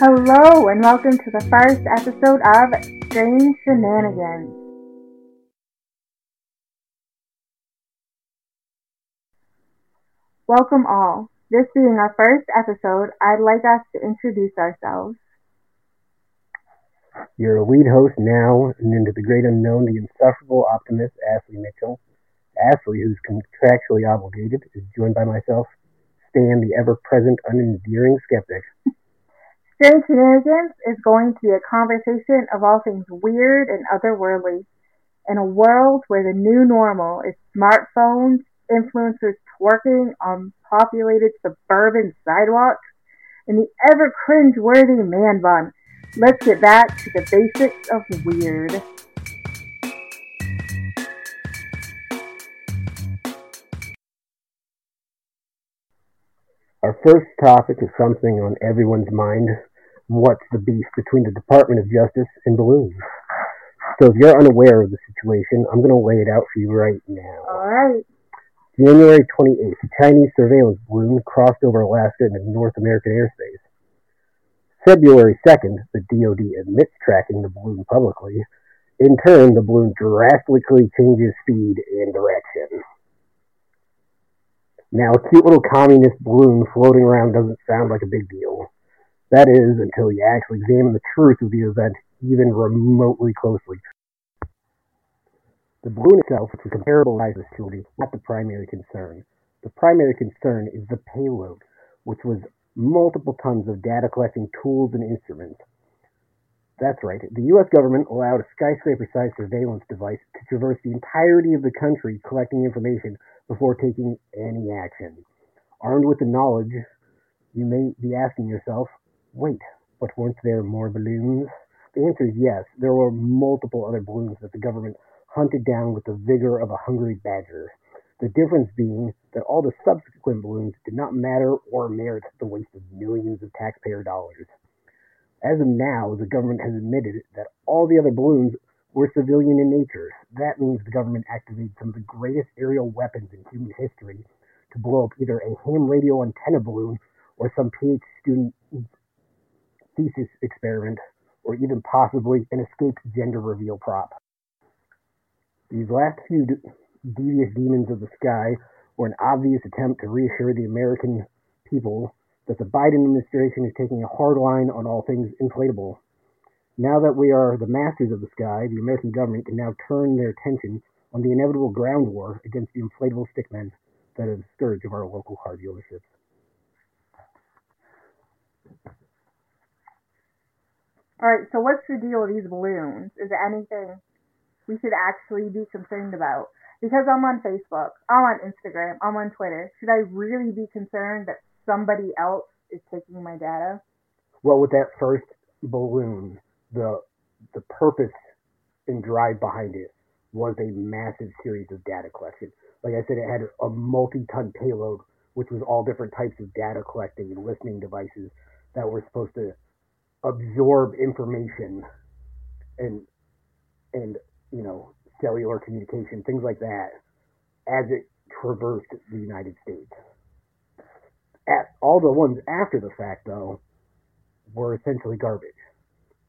Hello, and welcome to the first episode of Strange Shenanigans. Welcome all. This being our first episode, I'd like us to introduce ourselves. Your lead host now and into the great unknown, the insufferable optimist, Ashley Mitchell. Ashley, who's contractually obligated, is joined by myself, Stan, the ever-present, unendearing skeptic. Shenanigans is going to be a conversation of all things weird and otherworldly. In a world where the new normal is smartphones, influencers twerking on populated suburban sidewalks, and the ever cringe-worthy man bun, let's get back to the basics of weird. Our first topic is something on everyone's mind. What's the beef between the Department of Justice and balloons? So if you're unaware of the situation, I'm going to lay it out for you right now. Alright. January 28th, a Chinese surveillance balloon crossed over Alaska into North American airspace. February 2nd, the DoD admits tracking the balloon publicly. In turn, the balloon drastically changes speed and direction. Now, a cute little communist balloon floating around doesn't sound like a big deal. That is, until you actually examine the truth of the event even remotely closely. The balloon itself, which was comparable size to is not the primary concern. The primary concern is the payload, which was multiple tons of data collecting tools and instruments. That's right, the US government allowed a skyscraper sized surveillance device to traverse the entirety of the country collecting information before taking any action. Armed with the knowledge, you may be asking yourself, wait, but weren't there more balloons? The answer is yes, there were multiple other balloons that the government hunted down with the vigor of a hungry badger. The difference being that all the subsequent balloons did not matter or merit the waste of millions of taxpayer dollars. As of now, the government has admitted that all the other balloons were civilian in nature. That means the government activated some of the greatest aerial weapons in human history to blow up either a ham radio antenna balloon or some PhD student thesis experiment, or even possibly an escaped gender reveal prop. These last few devious demons of the sky were an obvious attempt to reassure the American people that the Biden administration is taking a hard line on all things inflatable. Now that we are the masters of the sky, the American government can now turn their attention on the inevitable ground war against the inflatable stickmen that are the scourge of our local car dealerships. Alright, so what's the deal with these balloons? Is there anything we should actually be concerned about? Because I'm on Facebook, I'm on Instagram, I'm on Twitter. Should I really be concerned that somebody else is taking my data? Well, with that first balloon, the the purpose and drive behind it was a massive series of data collection. Like I said, it had a multi-ton payload, which was all different types of data collecting and listening devices that were supposed to absorb information and and you know cellular communication, things like that, as it traversed the United States. At, all the ones after the fact, though, were essentially garbage.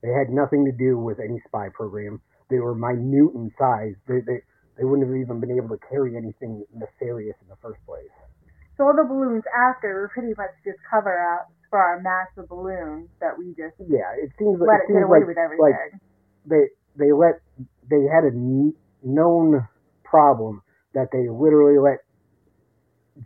They had nothing to do with any spy program. They were minute in size. They, they, they wouldn't have even been able to carry anything nefarious in the first place. So all the balloons after were pretty much just cover ups for our massive balloons that we just yeah. It seems let it, it seems get away like, with everything. like they they let they had a known problem that they literally let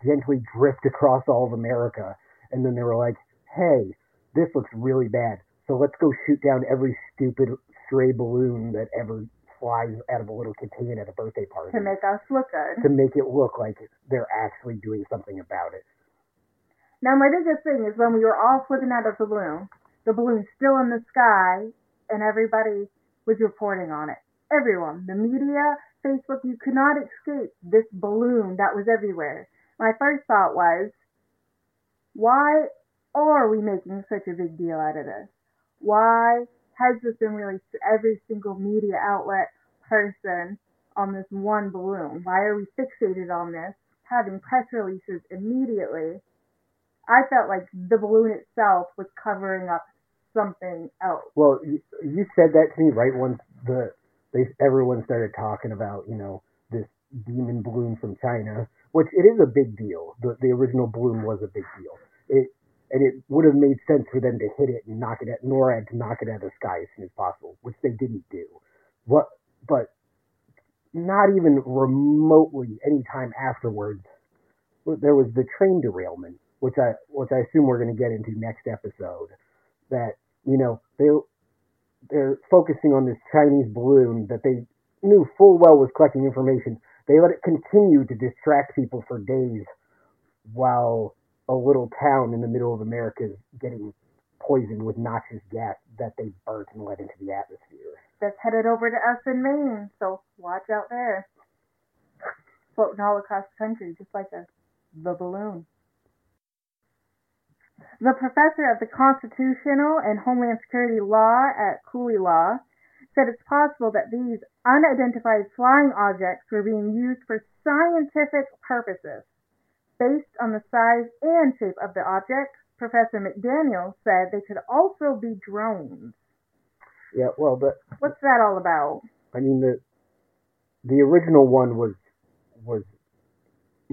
gently drift across all of America, and then they were like, "Hey, this looks really bad, so let's go shoot down every stupid stray balloon that ever flies out of a little container at a birthday party to make us look good. to make it look like they're actually doing something about it." Now my biggest thing is when we were all flipping out of the balloon, the balloon's still in the sky, and everybody was reporting on it. Everyone, the media, Facebook, you could not escape this balloon that was everywhere. My first thought was, why are we making such a big deal out of this? Why has this been released to every single media outlet person on this one balloon? Why are we fixated on this, having press releases immediately? I felt like the balloon itself was covering up something else. Well, you, you said that to me right once the they everyone started talking about you know this demon balloon from China, which it is a big deal. The the original balloon was a big deal. It and it would have made sense for them to hit it and knock it at NORAD to knock it out of the sky as soon as possible, which they didn't do. What, but not even remotely any time afterwards, there was the train derailment, which I which I assume we're going to get into next episode. That you know they they're focusing on this Chinese balloon that they knew full well was collecting information. They let it continue to distract people for days while a little town in the middle of America is getting poisoned with noxious gas that they burnt and let into the atmosphere. That's headed over to us in Maine, so watch out there. Floating all across the country, just like a, the balloon. The professor of the Constitutional and Homeland Security Law at Cooley Law said it's possible that these unidentified flying objects were being used for scientific purposes. Based on the size and shape of the object, Professor McDaniel said they could also be drones. Yeah, well, but What's that all about? I mean the the original one was was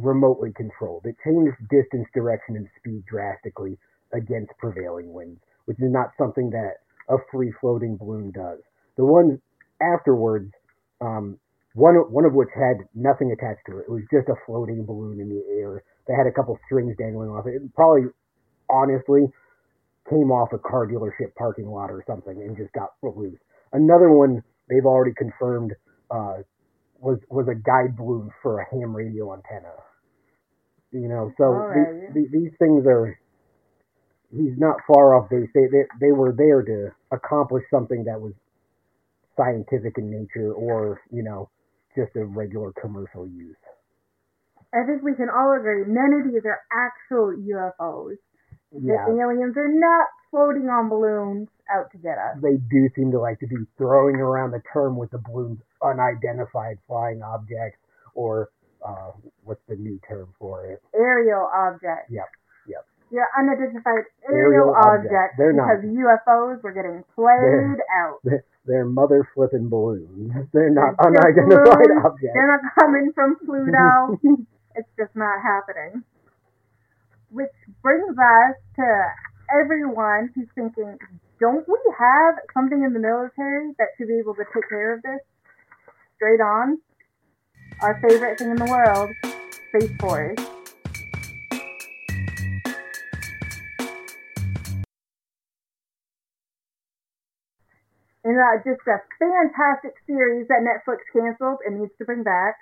remotely controlled. It changed distance, direction, and speed drastically against prevailing winds, which is not something that a free floating balloon does. The ones afterwards, um, one one of which had nothing attached to it. It was just a floating balloon in the air that had a couple strings dangling off it. It probably, honestly, came off a car dealership parking lot or something and just got loose. Another one they've already confirmed uh, was was a guide balloon for a ham radio antenna. You know, so All the, right. the, these things are. He's not far off base. They, they they were there to accomplish something that was scientific in nature, or you know, just a regular commercial use. I think we can all agree none of these are actual UFOs. Yeah, The aliens are not floating on balloons out to get us. they do seem to like to be throwing around the term with the balloons unidentified flying objects, or uh, what's the new term for it? Aerial object. Yep, yep. Yeah, unidentified Aerial aerial, objects. objects, They're not- because UFOs were getting played out. They're, they're mother flipping balloons. They're not They're unidentified balloons. objects. They're not coming from Pluto. it's just not happening. Which brings us to everyone who's thinking, don't we have something in the military that should be able to take care of this? Straight on. Our favorite thing in the world, Space Force. And uh, just a fantastic series that Netflix canceled and needs to bring back.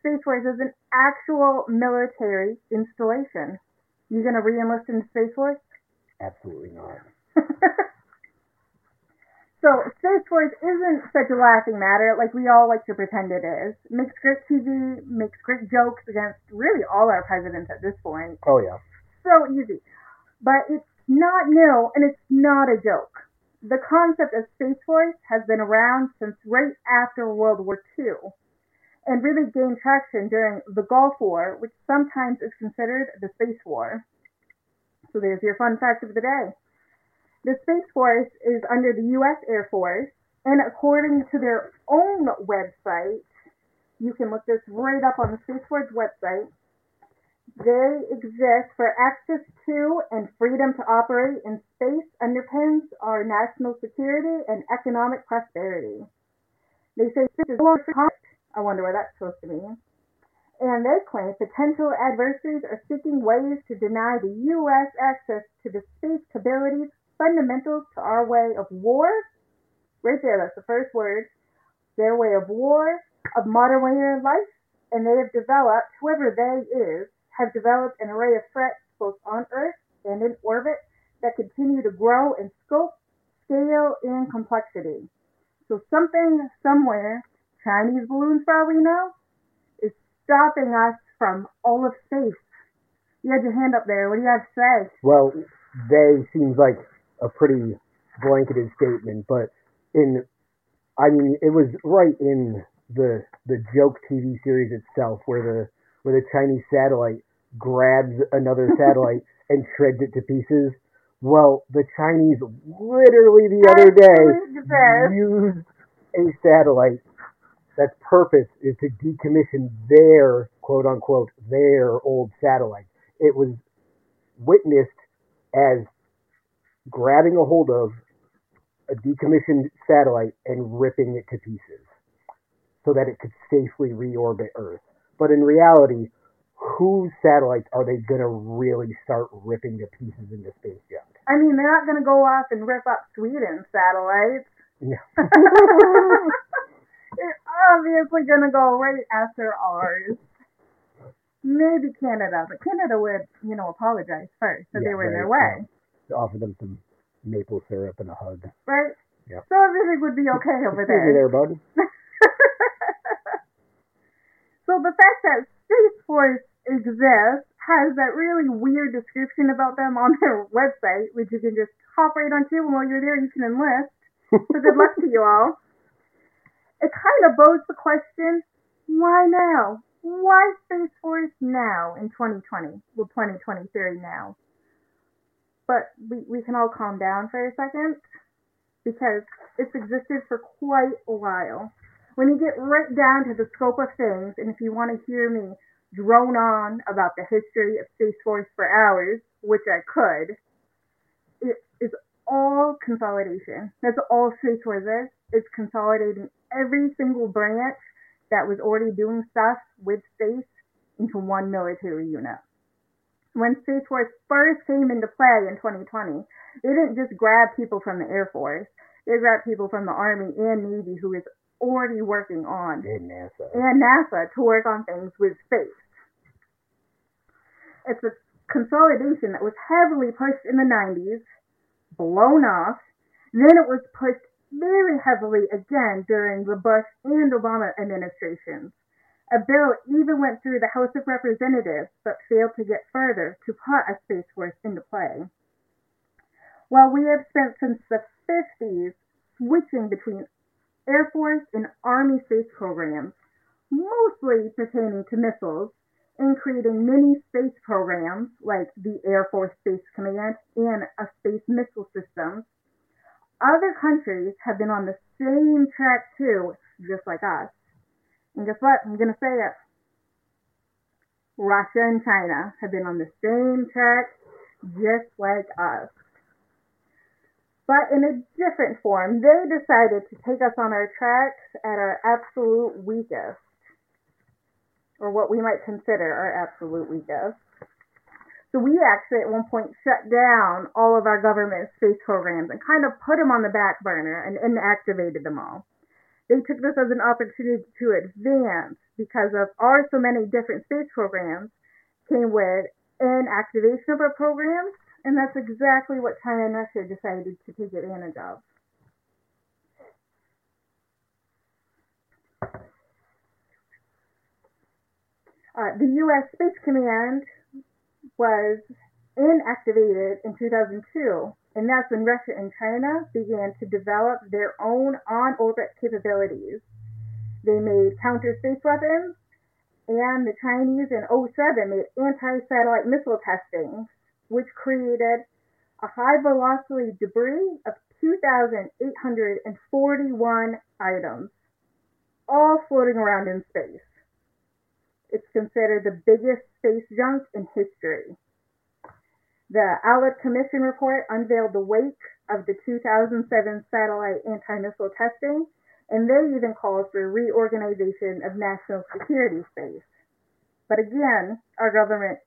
Space Force is an actual military installation. You gonna re-enlist in Space Force? Absolutely not. so Space Force isn't such a laughing matter like we all like to pretend it is. Makes great TV, makes great jokes against really all our presidents at this point. Oh yeah. So easy. But it's not new and it's not a joke. The concept of Space Force has been around since right after World War II and really gained traction during the Gulf War, which sometimes is considered the Space War. So there's your fun fact of the day. The Space Force is under the U.S. Air Force, and according to their own website, you can look this right up on the Space Force website, they exist for access to and freedom to operate in space underpins our national security and economic prosperity. They say space is conflict. I wonder what that's supposed to mean. And they claim potential adversaries are seeking ways to deny the U.S. access to the space capabilities fundamentals to our way of war. Right there, that's the first word. Their way of war, of modern way of life, and they have developed, whoever they is, have developed an array of threats both on Earth and in orbit that continue to grow in scope, scale, and complexity. So something somewhere, Chinese balloons for all we know, is stopping us from all of space. You had your hand up there. What do you have to say? Well, they seems like a pretty blanketed statement, but in, I mean, it was right in the the joke TV series itself where the where the Chinese satellite grabs another satellite and shreds it to pieces. Well, the Chinese literally the other day used a satellite that's purpose is to decommission their quote unquote their old satellite. It was witnessed as grabbing a hold of a decommissioned satellite and ripping it to pieces so that it could safely reorbit Earth. But in reality, whose satellites are they going to really start ripping to pieces into space junk? I mean, they're not going to go off and rip up Sweden's satellites. Yeah. they're obviously going to go right after ours. Maybe Canada, but Canada would, you know, apologize first they Yeah, were in their right, way, To offer them some maple syrup and a hug. right? Yep. So everything would be okay over there. there, bud. so the fact that Space Force exists has that really weird description about them on their website, which you can just hop right onto, and while you're there, you can enlist. So good luck to you all. It kind of bodes the question, why now? Why Space Force now in 2020? Well, 2023 now. But we, we can all calm down for a second because it's existed for quite a while. When you get right down to the scope of things, and if you want to hear me drone on about the history of Space Force for hours, which I could, it is all consolidation. That's all Space Force is. It's consolidating every single branch that was already doing stuff with space into one military unit. When Space Force first came into play in 2020, they didn't just grab people from the Air Force. They grabbed people from the Army and Navy who was already working on And NASA. and NASA to work on things with space. It's a consolidation that was heavily pushed in the 90s, blown off, then it was pushed very heavily again during the Bush and Obama administrations. A bill even went through the House of Representatives but failed to get further to put a Space Force into play. While we have spent since the 50s switching between Air Force and Army space programs, mostly pertaining to missiles, and creating many space programs like the Air Force Space Command and a Space Missile System. Other countries have been on the same track too, just like us. And guess what? I'm going to say it. Russia and China have been on the same track, just like us. But in a different form, they decided to take us on our tracks at our absolute weakest, or what we might consider our absolute weakest. So we actually at one point shut down all of our government space programs and kind of put them on the back burner and inactivated them all. They took this as an opportunity to advance because of our so many different space programs came with an activation of our programs and that's exactly what China and Russia decided to take advantage of. Uh, the U.S. Space Command was inactivated in 2002, and that's when Russia and China began to develop their own on orbit capabilities. They made counter space weapons, and the Chinese in 07 made anti satellite missile testing which created a high velocity debris of 2,841 items, all floating around in space. It's considered the biggest space junk in history. The Allard Commission report unveiled the wake of the 2007 satellite anti-missile testing, and they even called for reorganization of national security space. But again, our government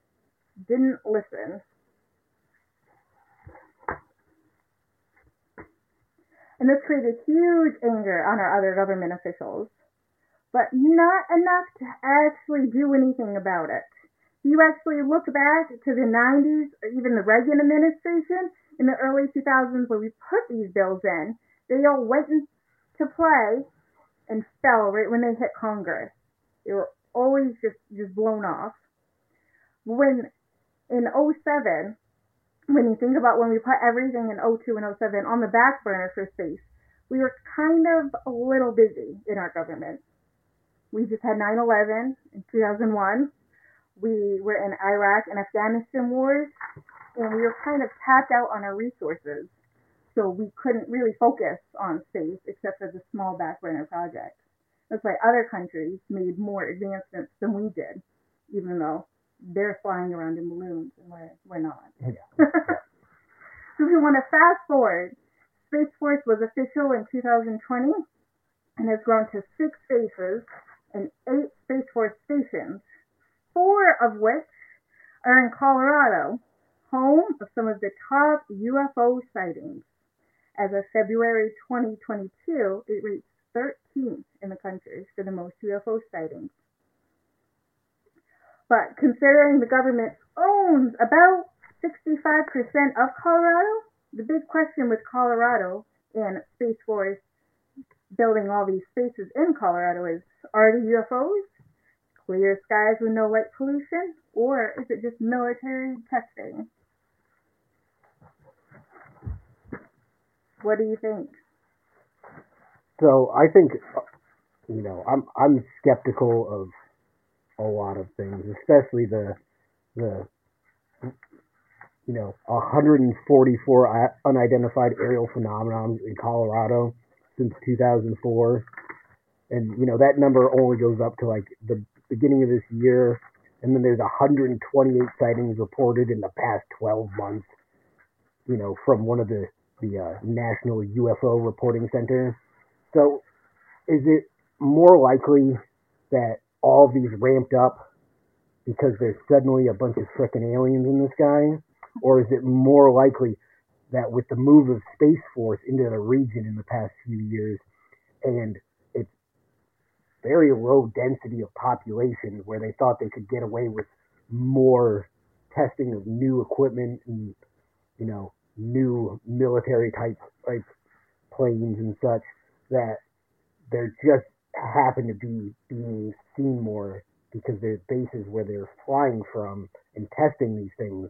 didn't listen. and this created huge anger on our other government officials, but not enough to actually do anything about it. You actually look back to the 90s or even the Reagan administration in the early 2000s where we put these bills in, they all went into play and fell right when they hit Congress. They were always just, just blown off. When in 07, when you think about when we put everything in 02 and 07 on the back burner for space, we were kind of a little busy in our government. We just had 9 11 in 2001. We were in Iraq and Afghanistan wars. and we were kind of tapped out on our resources. So we couldn't really focus on space except for the small back burner projects. That's why other countries made more advancements than we did, even though they're flying around in balloons and we're, we're not. Yeah. so if you want to fast forward, Space Force was official in 2020 and has grown to six bases and eight Space Force stations, four of which are in Colorado, home of some of the top UFO sightings. As of February 2022, it reached 13th in the country for the most UFO sightings. But considering the government owns about 65% of Colorado, the big question with Colorado and Space Force building all these spaces in Colorado is are the UFOs clear skies with no light pollution, or is it just military testing? What do you think? So I think, you know, I'm I'm skeptical of a lot of things, especially the the you know 144 unidentified aerial phenomena in Colorado since 2004, and you know that number only goes up to like the beginning of this year, and then there's 128 sightings reported in the past 12 months. You know, from one of the the uh, National UFO Reporting Center. So, is it more likely that all these ramped up because there's suddenly a bunch of frickin' aliens in the sky? Or is it more likely that with the move of Space Force into the region in the past few years and very low density of population where they thought they could get away with more testing of new equipment and, you know, new military type like planes and such that they're just happen to be being seen more because their bases where they're flying from and testing these things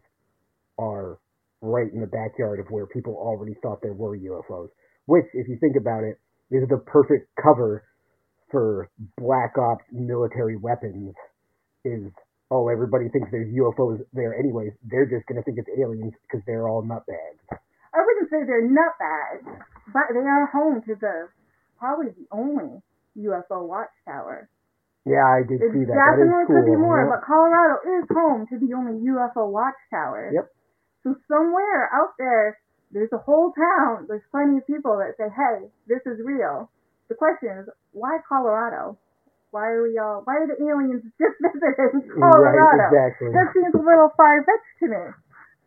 are right in the backyard of where people already thought there were UFOs. Which, if you think about it, is the perfect cover for black ops military weapons. Is oh, everybody thinks there's UFOs there anyways. They're just gonna think it's aliens because they're all nutbags. I wouldn't say they're nutbags, but they are home to the probably the only UFO watchtower. Yeah, I did see that. Definitely cool. could be more, but Colorado is home to the only UFO watchtower. Yep. So somewhere out there, there's a whole town. There's plenty of people that say, "Hey, this is real." The question is, why Colorado? Why are we all? Why are the aliens just visiting Colorado? Right, exactly. That seems a little far fetched to me.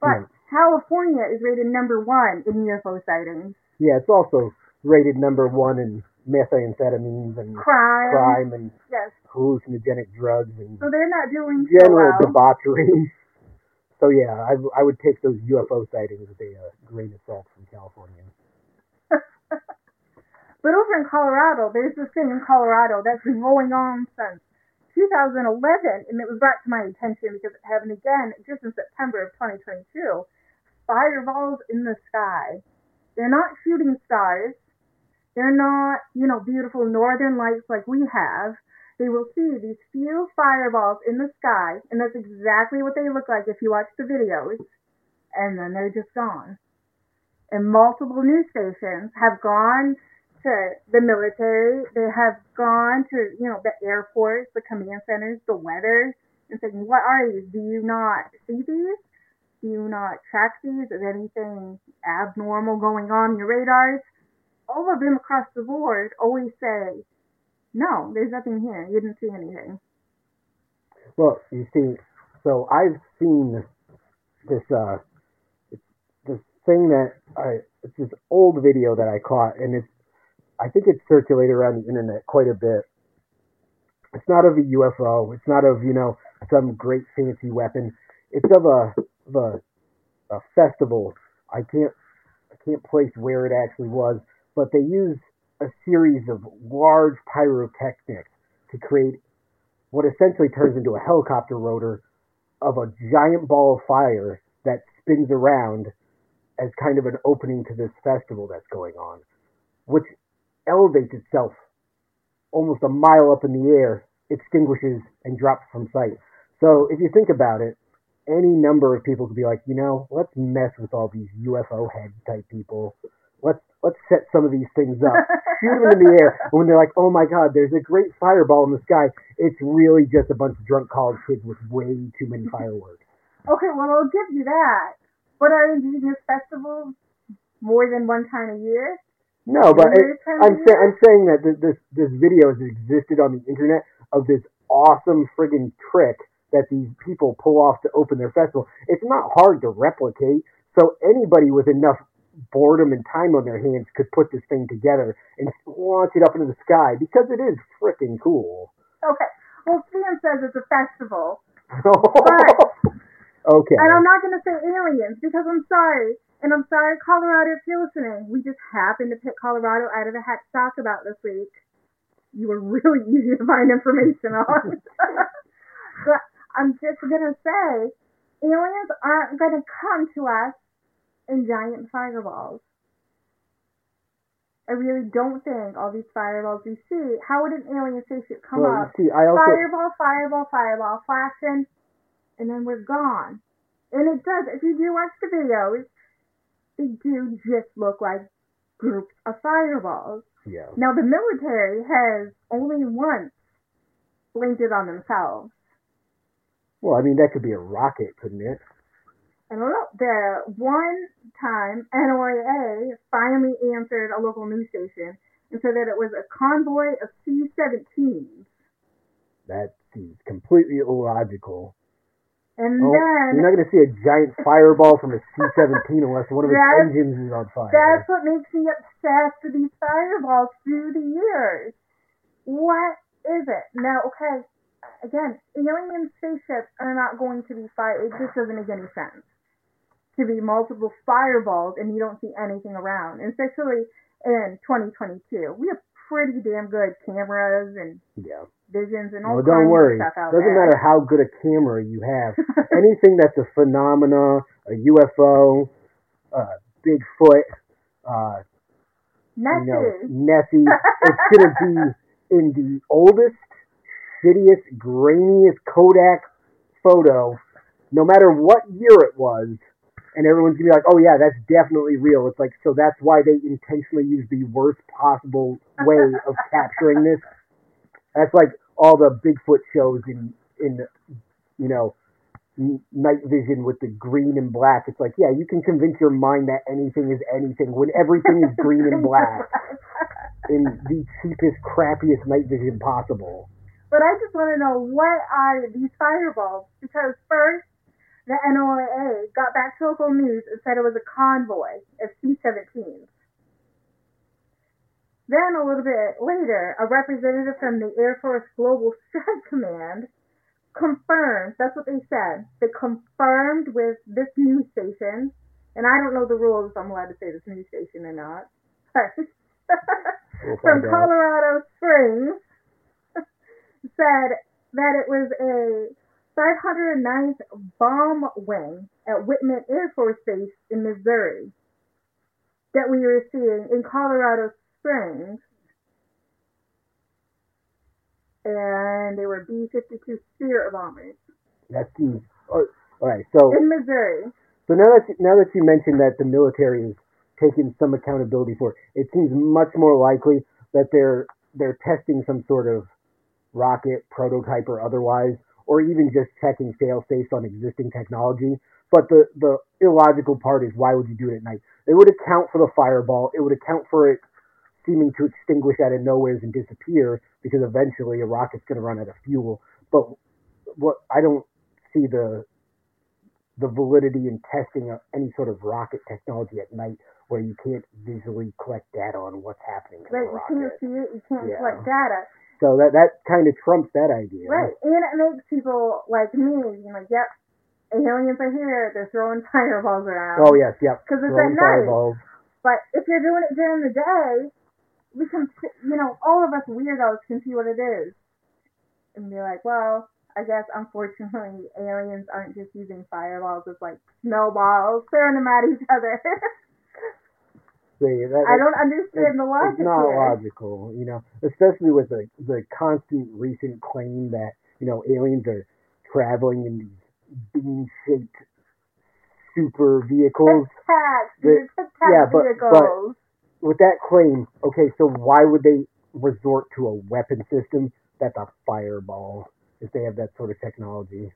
But Yeah. California is rated number one in UFO sightings. Yeah, it's also rated number one in methamphetamines and Crime. crime and Yes. hallucinogenic drugs and So they're not doing so general well. debauchery. So yeah, I, I would take those UFO sightings with a uh, grain of salt from California. But over in Colorado, there's this thing in Colorado that's been going on since 2011, and it was brought to my attention because it happened again just in September of 2022. Fireballs in the sky. They're not shooting stars. They're not, you know, beautiful northern lights like we have. They will see these few fireballs in the sky, and that's exactly what they look like if you watch the videos, and then they're just gone. And multiple news stations have gone to the military. They have gone to, you know, the airports, the command centers, the weather, and saying, what are these? Do you not see these? Do you not track these? Is anything abnormal going on in your radars? All of them across the board always say, no, there's nothing here. You didn't see anything. Well, you see, so I've seen this uh this thing that I it's this old video that I caught, and it's I think it's circulated around the internet quite a bit. It's not of a UFO. It's not of you know some great fancy weapon. It's of a of a, a festival. I can't I can't place where it actually was, but they use a series of large pyrotechnics to create what essentially turns into a helicopter rotor of a giant ball of fire that spins around as kind of an opening to this festival that's going on, which elevates itself almost a mile up in the air, extinguishes, and drops from sight. So if you think about it, any number of people could be like, you know, let's mess with all these UFO head type people. Let's let's set some of these things up, shoot them in the air. And when they're like, oh my god, there's a great fireball in the sky, it's really just a bunch of drunk college kids with way too many fireworks. Okay, well I'll give you that. But are indigenous festivals more than one time a year? No, but it, I'm a sa- year? I'm saying that th- this this video has existed on the internet of this awesome friggin' trick that these people pull off to open their festival. It's not hard to replicate, so anybody with enough boredom and time on their hands could put this thing together and launch it up into the sky because it is freaking cool. Okay. Well, Sam says it's a festival. okay. And I'm not going to say aliens because I'm sorry. And I'm sorry, Colorado, if you're listening. We just happened to pick Colorado out of a hat to talk about this week. You were really easy to find information on. but I'm just going to say aliens aren't going to come to us in giant fireballs. I really don't think all these fireballs we see, how would an alien spaceship come well, up? see, also fireball, fireball, fireball, flashing, and then we're gone. And it does, if you do watch the videos, do just look like groups of fireballs. yeah. Now, the military has only once blamed it on themselves. Well, I mean that could be a rocket, couldn't it? I don't know. The one time NOAA finally answered a local news station and said that it was a convoy of C-17s. That seems completely illogical. And Oh, then you're not going to see a giant fireball from a C-17 unless one of its engines is on fire. That's what makes me obsessed with these fireballs through the years. What is it? Now, okay, again, alien spaceships are not going to be fire. It just doesn't make any sense to be multiple fireballs and you don't see anything around, and especially in 2022. We have pretty damn good cameras and yeah. Visions and all Well, don't worry. of stuff out Doesn't there. matter how good a camera you have. Anything that's a phenomena, a UFO, uh, Bigfoot, uh, Nessie. you know, Nessie, it's going to be in the oldest, shittiest, grainiest Kodak photo, no matter what year it was, and everyone's gonna be like, "Oh yeah, that's definitely real." It's like, so that's why they intentionally use the worst possible way of capturing this. That's like all the Bigfoot shows in in you know night vision with the green and black. It's like, yeah, you can convince your mind that anything is anything when everything is green and black in the cheapest, crappiest night vision possible. But I just want to know what are these fireballs? Because first, the NOAA got back to local news and said it was a convoy of C-17s. Then a little bit later, a representative from the Air Force Global Strike Command confirmed, that's what they said, they confirmed with this news station, and I don't know the rules if I'm allowed to say this news station or not, We'll from out. Colorado Springs said that it was a 509th Bomb Wing at Whiteman Air Force Base in Missouri that we were seeing in Colorado And they were B 52 Spirit bombers That seems. Oh, all right, so in Missouri. so now that you, now that you mentioned that the military is taking some accountability for it, it seems much more likely that they're they're testing some sort of rocket prototype or otherwise, or even just checking fail safes on existing technology. But the the illogical part is why would you do it at night? It would account for the fireball. It would account for it seeming to extinguish out of nowhere and disappear because eventually a rocket's going to run out of fuel. But what I don't see the the validity in testing of any sort of rocket technology at night where you can't visually collect data on what's happening Right, you can't see it, you can't Yeah. collect data. So that that kind of trumps that idea. Right, and it makes people like me, you know, yep, aliens are here, they're throwing fireballs around. Oh yes, yep. Because it's Throwing at night. fireballs. But if you're doing it during the day, we can, you know, all of us weirdos can see what it is, and be like, well, I guess unfortunately aliens aren't just using fireballs as like snowballs, throwing them at each other. See, that, I don't understand the logic It's not here. logical, you know, especially with the the constant recent claim that you know aliens are traveling in these bean-shaped super vehicles. Tic Tacs, The- these Tic Tac yeah, but- vehicles. With that claim, okay, so why would they resort to a weapon system that's a fireball if they have that sort of technology?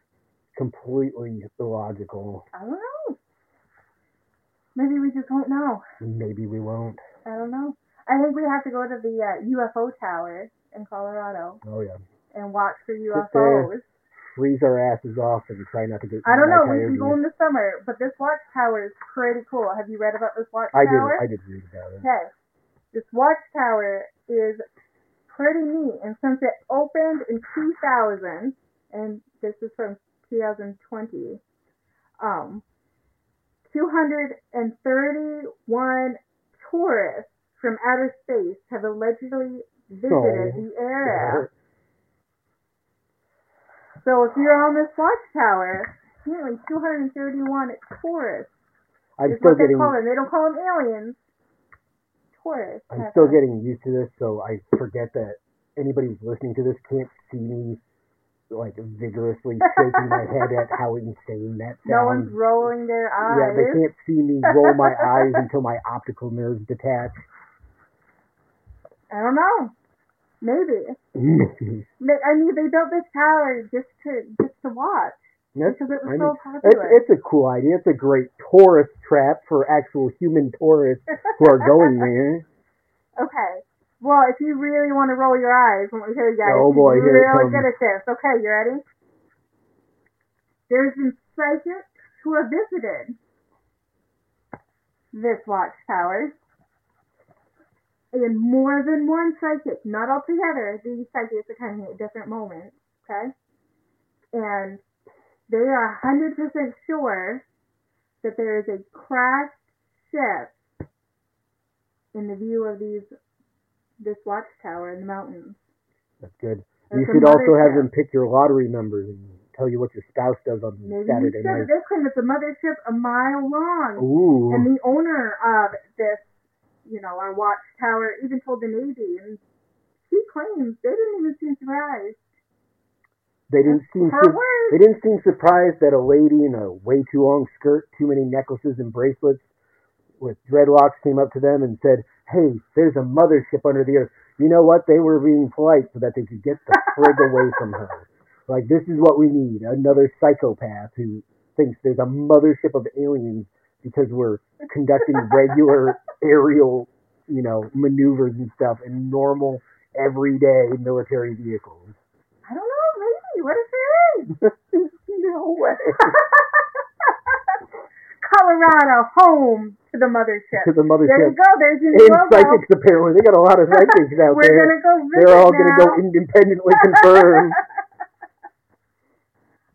Completely illogical. I don't know. Maybe we just won't know. Maybe we won't. I don't know. I think we have to go to the uh, UFO tower in Colorado Oh yeah. and watch for. UFOs. Freeze our asses off and try not to get. I don't know. We can go in the summer, but this watchtower is pretty cool. Have you read about this watchtower? I did. I did read about it. Okay. This watchtower is pretty neat, and since it opened in 2000, and this is from 2020, um, 231 tourists from outer space have allegedly visited Oh, the area. So if you're on this watchtower, apparently 231 tourists I'm is still what they getting. call them. They don't call them aliens. Tourists. I'm still a- getting used to this, so I forget that anybody who's listening to this can't see me like vigorously shaking my head at how insane that sounds. No one's rolling their eyes. yeah, they can't see me roll my eyes until my optical nerves detach. I don't know. Maybe. Mm-hmm. Maybe. I mean, they built this tower just to just to watch That's, because it was I so mean, it's, popular. it's a cool idea. It's a great tourist trap for actual human tourists who are going there. okay. Well, if you really want to roll your eyes, let me tell you guys. Oh, boy, here it really good at this. Okay, you ready? There's been psychics who have visited this watchtower. And more than one psychic, not all together. These psychics are coming at different moments, okay? And they are 100% sure that there is a crashed ship in the view of these this watchtower in the mountains. That's good. There's you should also have them pick your lottery numbers and tell you what your spouse does on Maybe Saturday you should. night. They claim it's a mothership a mile long. Ooh. And the owner of this, you know, our watchtower even told the Navy, and she claims they didn't even seem surprised. They didn't seem words. they didn't seem surprised that a lady in a way too long skirt, too many necklaces and bracelets with dreadlocks came up to them and said, "Hey, there's a mothership under the earth." You know what? They were being polite so that they could get the frig away from her. Like this is what we need: another psychopath who thinks there's a mothership of aliens because we're conducting regular aerial, you know, maneuvers and stuff in normal, everyday military vehicles. I don't know, maybe. What if there is? no way. Colorado, home to the mothership. to the mothership. There you go. There's your And new logo. psychics apparently. They got a lot of psychics out We're there. gonna go visit They're all now. gonna go independently confirm.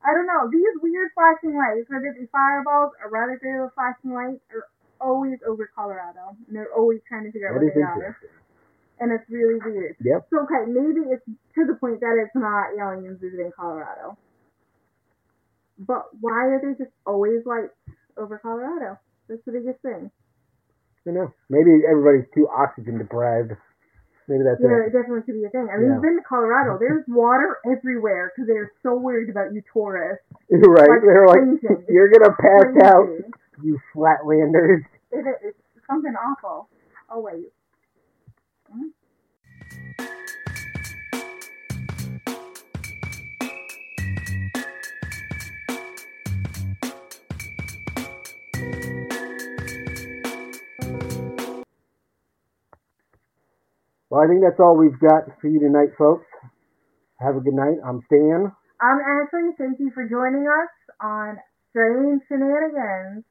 I don't know. These weird flashing lights, whether they be fireballs or regular flashing lights, are always over Colorado. And they're always trying to figure out that what they are. And it's really weird. Yep. So, okay, maybe it's to the point that it's not aliens visiting Colorado. But why are there just always lights over Colorado? That's the biggest thing. I know. Maybe everybody's too oxygen deprived. Maybe that's Yeah, it. it definitely could be a thing. I mean, Yeah. you've been to Colorado. There's water everywhere because they're so worried about you tourists. right. Like They're like. It's you're gonna pass crazy. out, you flatlanders. It, it's something awful. Oh wait. Well, I think that's all we've got for you tonight, folks. Have a good night. I'm Stan. I'm Ashley. Thank you for joining us on Strange Shenanigans.